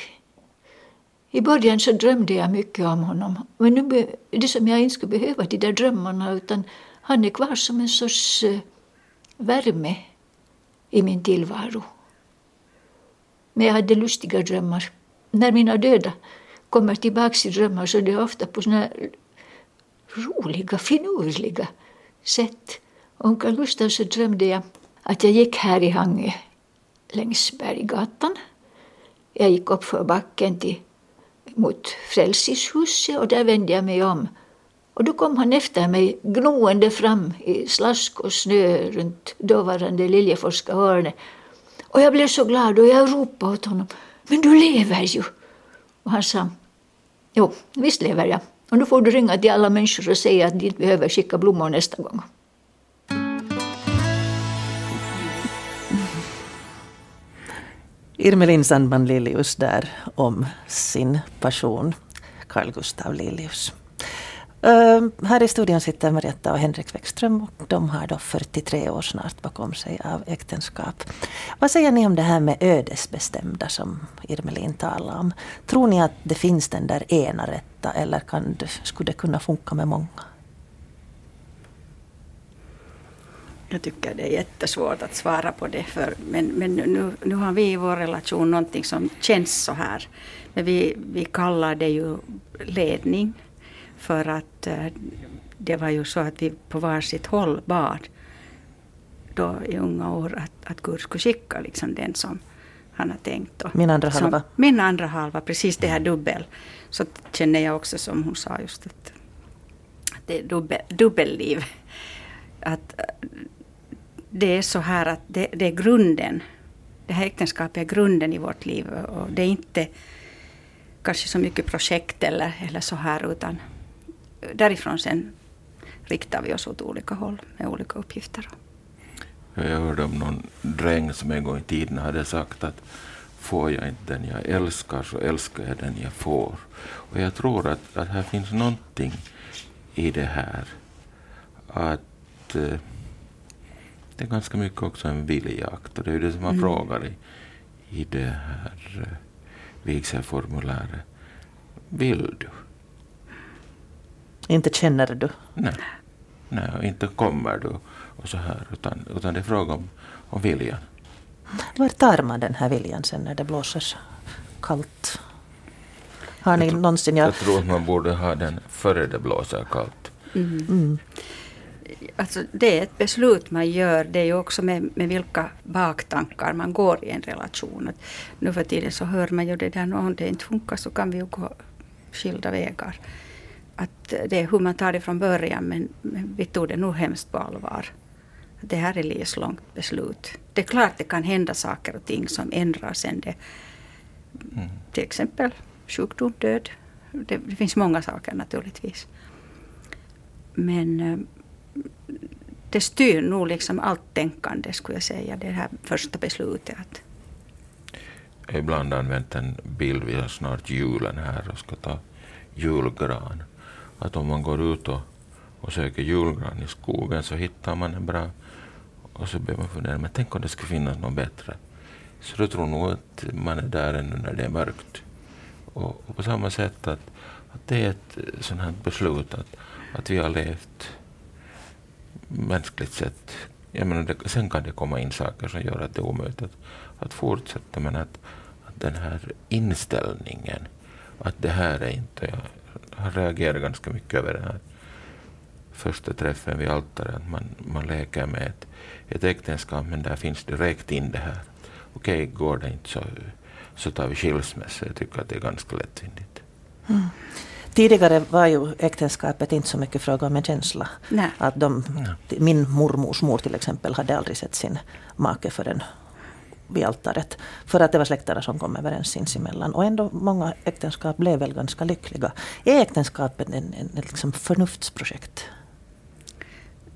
I början så drömde jag mycket om honom. Men nu det som jag inte skulle behöva de där drömmarna utan han är kvar som en sorts uh, värme i min tillvaro. Men jag hade lustiga drömmar. När mina döda kommer tillbaka i drömmar så är det ofta på såna roliga, finurliga sätt. Om Carl Gustaf så drömde jag att jag gick här i Hangö längs Berggatan. Jag gick upp för backen till, mot Frälsningshuset och där vände jag mig om. Och då kom han efter mig gnoende fram i slask och snö runt dåvarande Liljeforska hörnet. Och jag blev så glad och jag ropade åt honom. Men du lever ju! Och han sa, jo, visst lever jag. Och nu får du ringa till alla människor och säga att de inte behöver skicka blommor nästa gång. Irmelin Sandman Lilius där om sin passion, Carl Gustav Lilius. Ehm, här i studion sitter Marietta och Henrik Bäckström och de har då 43 år snart bakom sig av äktenskap. Vad säger ni om det här med ödesbestämda som Irmelin talar om? Tror ni att det finns den där ena rätta eller kan skulle det kunna funka med många? Jag tycker det är jättesvårt att svara på det. För, men men nu, nu har vi i vår relation någonting som känns så här. Men vi, vi kallar det ju ledning. För att eh, det var ju så att vi på varsitt håll bad då i unga år att, att Gud skulle skicka liksom den som han har tänkt. Och min andra halva? Som, min andra halva, precis det här dubbel. Så känner jag också som hon sa just att, att det är dubbel, dubbelliv. Att eh, det är så här att det, det, är grunden. Det här äktenskapet är grunden i vårt liv. Och det är inte kanske så mycket projekt eller, eller så här utan därifrån sen riktar vi oss åt olika håll med olika uppgifter. Jag hörde om någon dräng som en gång i tiden hade sagt att får jag inte den jag älskar så älskar jag den jag får. Och jag tror att, att här finns någonting i det här. Att eh, det är ganska mycket också en viljakt och det är ju det som man mm. frågar i, i det här eh, vigselformuläret. Vill du? Inte känner du? Nej, Nej inte kommer du och så här, utan, utan det är fråga om, om viljan. Var tar man den här viljan sen när det blåser kallt? Har ni jag någonsin... Jag... jag tror att man borde ha den före det blåser kallt. Mm. Mm. Alltså det är ett beslut man gör. Det är ju också med, med vilka baktankar man går i en relation. Att nu för tiden så hör man ju det där, om det inte funkar så kan vi ju gå skilda vägar att det är hur man tar det från början men, men vi tog det nog hemskt på allvar. Det här är livslångt beslut. Det är klart det kan hända saker och ting som ändrar sen det. Mm. Till exempel sjukdom, död. Det, det, finns många saker naturligtvis. Men det styr nog liksom allt tänkande skulle jag säga, det här första beslutet. Jag har ibland använt en bild, vi har snart julen här och ska ta julgran. Att om man går ut och, och söker julgran i skogen så hittar man en bra och så börjar man fundera, men tänk om det skulle finnas något bättre. Så då tror nog att man är där ännu när det är mörkt. Och, och på samma sätt att, att det är ett eh, sånt här beslut att, att vi har levt mänskligt sett. Jag menar, det, sen kan det komma in saker som gör att det är omöjligt att, att fortsätta, men att, att den här inställningen, att det här är inte... Jag har reagerat ganska mycket över den här första träffen vid altaret, att man, man leker med ett, ett äktenskap, men där finns direkt in det här. Okej, går det inte så, så tar vi skilsmässa. Jag tycker att det är ganska lättvindigt. Mm. Tidigare var ju äktenskapet inte så mycket fråga om en känsla. Nej. Att de, min mormors mor till exempel hade aldrig sett sin make förrän vid altaret. För att det var släkterna som kom överens sinsemellan. Och ändå många äktenskap blev väl ganska lyckliga. Är äktenskapet en, en, en liksom förnuftsprojekt?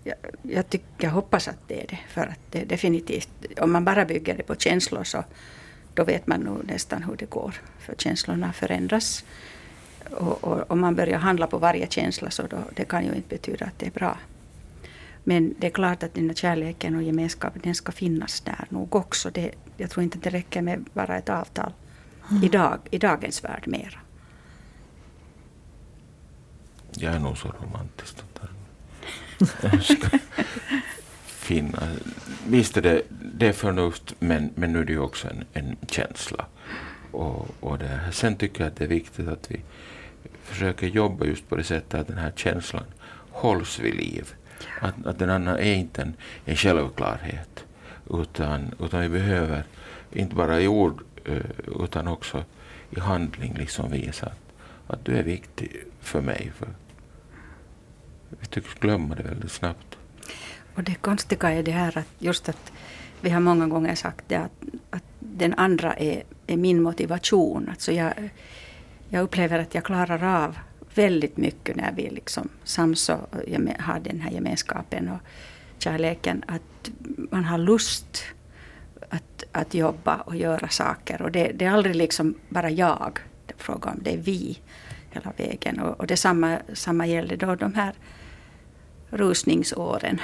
jag, jag, tycker, jag hoppas att det är det. För att det definitivt, om man bara bygger det på känslor så då vet man nog nästan hur det går. För känslorna förändras. Och, och om man börjar handla på varje känsla så då, det kan ju inte betyda att det är bra. Men det är klart att den här kärleken och gemenskapen den ska finnas där nog också. Det, jag tror inte att det räcker med bara ett avtal mm. idag, i dagens värld mera. Jag är nog så romantisk. Jag ska finna. Visst är det, det är förnuft, men, men nu är det ju också en, en känsla. Och, och det, sen tycker jag att det är viktigt att vi försöker jobba just på det sättet att den här känslan hålls vid liv. Att, att den andra är inte en, en självklarhet, utan, utan vi behöver inte bara i ord eh, utan också i handling liksom visa att, att du är viktig för mig. För vi tycks glömma det väldigt snabbt. Och det konstiga är det här att just att vi har många gånger sagt det att, att den andra är, är min motivation. Alltså jag, jag upplever att jag klarar av väldigt mycket när vi liksom sams och har den här gemenskapen och kärleken. Att man har lust att, att jobba och göra saker. Och det, det är aldrig liksom bara jag det är fråga om, det är vi hela vägen. Och, och det samma, gällde då de här rusningsåren.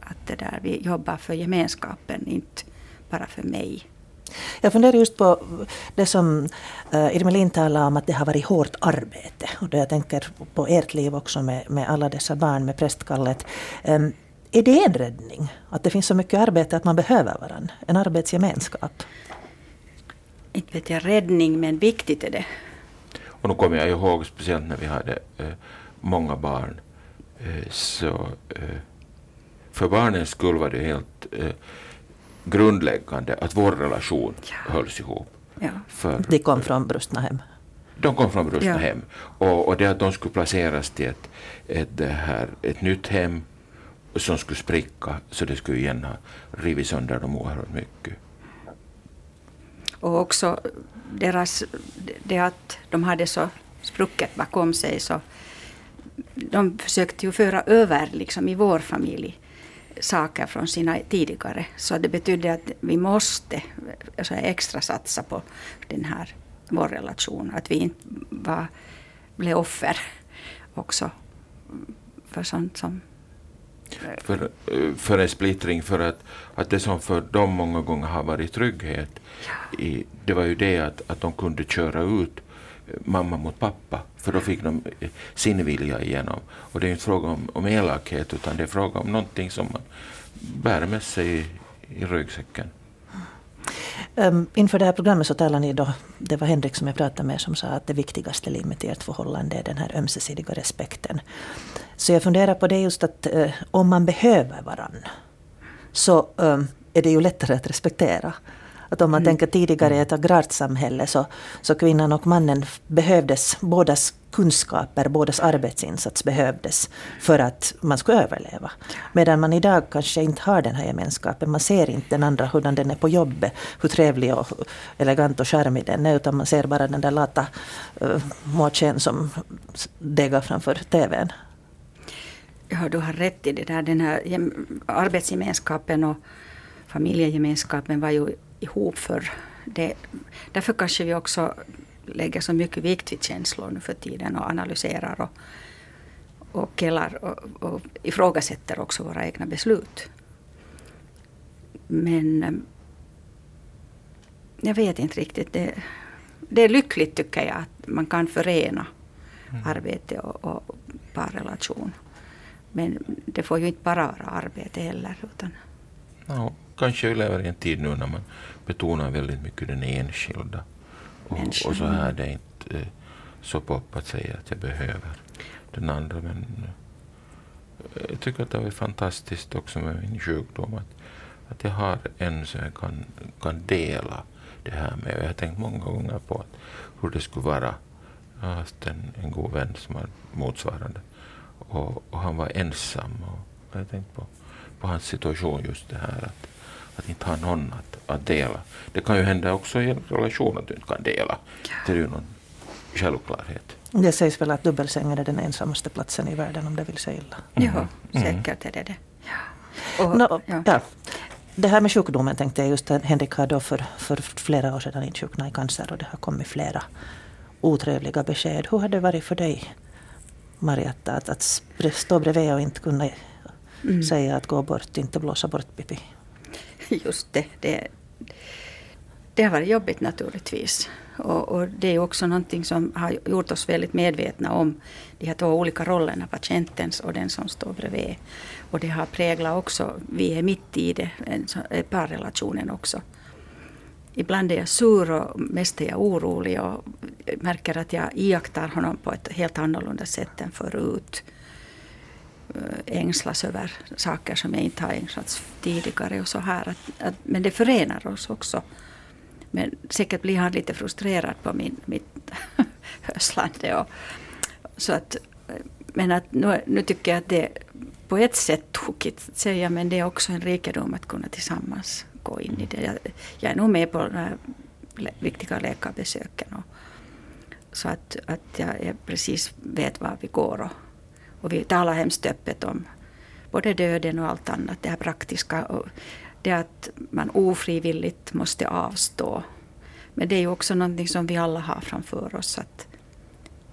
Att det där, vi jobbar för gemenskapen, inte bara för mig. Jag funderar just på det som uh, Irmelin talade om att det har varit hårt arbete. Och då jag tänker på ert liv också med, med alla dessa barn med prästkallet. Um, är det en räddning? Att det finns så mycket arbete att man behöver varandra? En arbetsgemenskap? Inte vet jag räddning, men viktigt är det. Och nu kommer jag ihåg speciellt när vi hade uh, många barn. Uh, så för barnens skull var det helt grundläggande att vår relation ja. hölls ihop. Ja. För, de kom från brustna hem. De kom från brustna ja. hem. Och, och det att de skulle placeras till ett, ett, det här, ett nytt hem som skulle spricka så det skulle igen ha rivit sönder dem oerhört mycket. Och också deras, det att de hade så sprucket bakom sig så de försökte ju föra över liksom i vår familj saker från sina tidigare. Så det betydde att vi måste alltså extra satsa på den här, vår relation. Att vi inte var, blev offer också för sånt som för, för en splittring, för att, att det som för dem många gånger har varit trygghet, ja. i, det var ju det att, att de kunde köra ut mamma mot pappa, för då fick de eh, sin vilja igenom. Och det är inte fråga om, om elakhet, utan det är fråga om någonting som man bär med sig i, i ryggsäcken. Um, inför det här programmet så talade ni då, det var Henrik som jag pratade med som sa att det viktigaste limmet i ert förhållande är den här ömsesidiga respekten. Så jag funderar på det just att uh, om man behöver varandra så um, är det ju lättare att respektera. Att om man mm. tänker tidigare i ett agrart samhälle så, så kvinnan och mannen behövdes, bådas kunskaper, bådas arbetsinsats behövdes för att man skulle överleva. Medan man idag kanske inte har den här gemenskapen. Man ser inte den andra hurdan den är på jobbet, hur trevlig och elegant och charmig den är, utan man ser bara den där lata uh, måchen som degar framför TVn. Ja, du har rätt i det där. Den här arbetsgemenskapen och familjegemenskapen var ju ihop för det. Därför kanske vi också lägger så mycket vikt vid känslor nu för tiden och analyserar och, och killar och, och ifrågasätter också våra egna beslut. Men eh, jag vet inte riktigt. Det, det är lyckligt tycker jag att man kan förena mm. arbete och, och parrelation. Men det får ju inte bara vara arbete heller. Utan... Ja, kanske vi lever i en tid nu när man betonar väldigt mycket den enskilda. Och, och så här det är inte eh, så pop att säga att jag behöver den andra. Men eh, jag tycker att det är fantastiskt också med min sjukdom. Att, att jag har en som jag kan, kan dela det här med. Jag har tänkt många gånger på att, hur det skulle vara. Jag har haft en, en god vän som har motsvarande. Och, och han var ensam. Och jag har tänkt på, på hans situation just det här att, att inte ha någon att, att dela. Det kan ju hända också i en relation att du inte kan dela. Det är ju någon självklarhet. Det sägs väl att dubbelsängen är den ensammaste platsen i världen om det vill säga illa. Mm. Ja, säkert är det det. Ja. Och, no, ja. ja. Det här med sjukdomen tänkte jag just, Henrik har då för, för flera år sedan insjuknat i cancer och det har kommit flera otrevliga besked. Hur har det varit för dig, Marietta, att, att stå bredvid och inte kunna mm. säga att gå bort, inte blåsa bort Pippi? Just det, det, det har varit jobbigt naturligtvis. Och, och, det är också någonting som har gjort oss väldigt medvetna om de här två olika rollerna, patientens och den som står bredvid. Och det har präglat också, vi är mitt i det, eh, parrelationen också. Ibland är jag sur och mest är jag orolig och märker att jag iakttar honom på ett helt annorlunda sätt än förut. Eh, Ängslas över saker som jag inte har ängslats tidigare och så här. Att, att, men det förenar oss också. Men säkert blir han lite frustrerad på min, mitt höslande. Och, så att, men att nu, nu tycker jag att det på ett sätt tokigt att säga men det är också en rikedom att kunna tillsammans gå in i det. Jag, jag är nog med på de här viktiga läkarbesöken. Och, så att, att jag precis vet var vi går. Och, och vi talar hemskt öppet om både döden och allt annat, det här praktiska. Och det att man ofrivilligt måste avstå. Men det är ju också någonting som vi alla har framför oss. Att,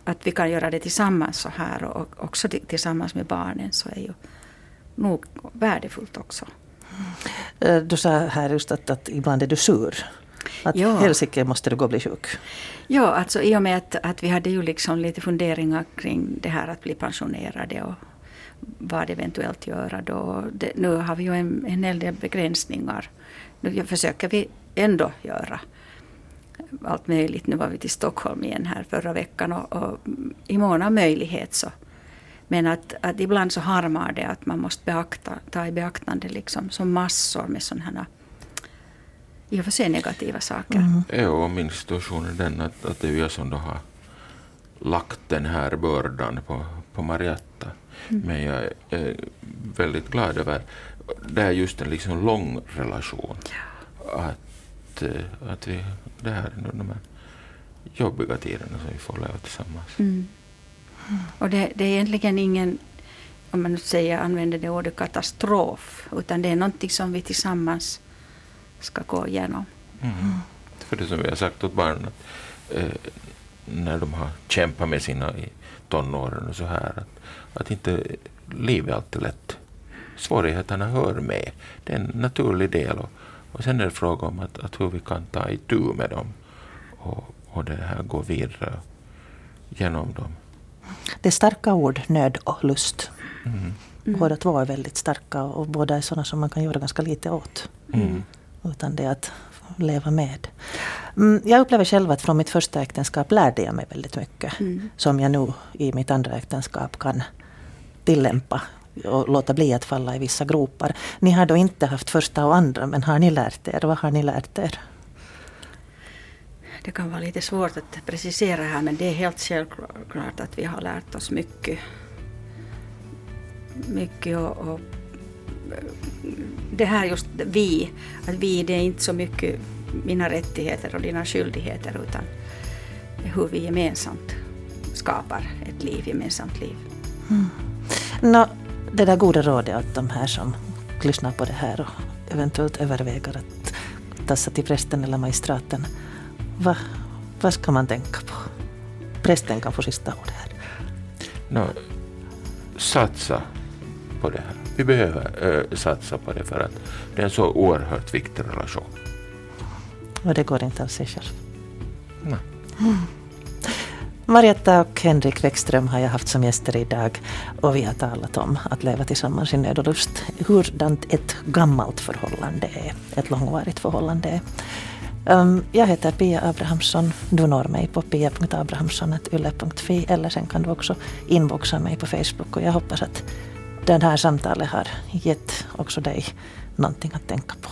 att vi kan göra det tillsammans så här och också tillsammans med barnen så är ju nog värdefullt också. Eh, du sa här just att, att ibland är du sur. Att ja. helsike måste du gå och bli sjuk. Ja, alltså i och med att, att vi hade ju liksom lite funderingar kring det här att bli pensionerade och vad eventuellt göra då. Det, nu har vi ju en, en hel del begränsningar. Nu försöker vi ändå göra allt möjligt. Nu var vi till Stockholm igen här förra veckan och, och i mån av möjlighet så. Men att, att ibland så harmar det att man måste beakta, ta i beaktande liksom som massor med sådana här i och för sig negativa saker. Mm. Ja, och min situation är den att, att det är jag som då har lagt den här bördan på, på Marietta. Mm. Men jag är väldigt glad över, det är just en liksom lång relation. Ja. Att, eh, att vi, det här är de här jobbiga tiderna som vi får leva tillsammans. Mm. Och det, det, är egentligen ingen, om man nu säger, använder det ordet katastrof, utan det är någonting som vi tillsammans ska gå igenom. Mm. För det som vi har sagt åt barnen, att, eh, när de har kämpat med sina i tonåren och så här, att, att inte livet är alltid lätt. Svårigheterna hör med. Det är en naturlig del. Och, och sen är det fråga om att, att hur vi kan ta itu med dem och, och det här gå vidare genom dem. Det är starka ord, nöd och lust. Mm. Båda två är väldigt starka och båda är sådana som man kan göra ganska lite åt. Mm. Utan det att leva med. Mm, jag upplever själv att från mitt första äktenskap lärde jag mig väldigt mycket. Mm. Som jag nu i mitt andra äktenskap kan tillämpa och låta bli att falla i vissa gropar. Ni har då inte haft första och andra, men har ni lärt er? Vad har ni lärt er? Det kan vara lite svårt att precisera här, men det är helt självklart att vi har lärt oss mycket. Mycket och, och det här just vi, att vi det är inte så mycket mina rättigheter och dina skyldigheter utan hur vi gemensamt skapar ett liv, gemensamt liv. Mm. Nå, det där goda rådet åt de här som lyssnar på det här och eventuellt överväger att tassa till prästen eller magistraten. Va, vad ska man tänka på? Prästen kan få sista ordet här. No, satsa på det här. Vi behöver äh, satsa på det för att det är en så oerhört viktig relation. Och det går inte av sig själv. Nej. Mm. Marietta och Henrik Bäckström har jag haft som gäster idag och vi har talat om att leva tillsammans i nöd och lust. Hurdant ett gammalt förhållande är, ett långvarigt förhållande är. Um, jag heter Pia Abrahamsson. Du når mig på pia.abrahamsson.yle.fi eller sen kan du också inboxa mig på Facebook och jag hoppas att det här samtalet har gett också dig någonting att tänka på.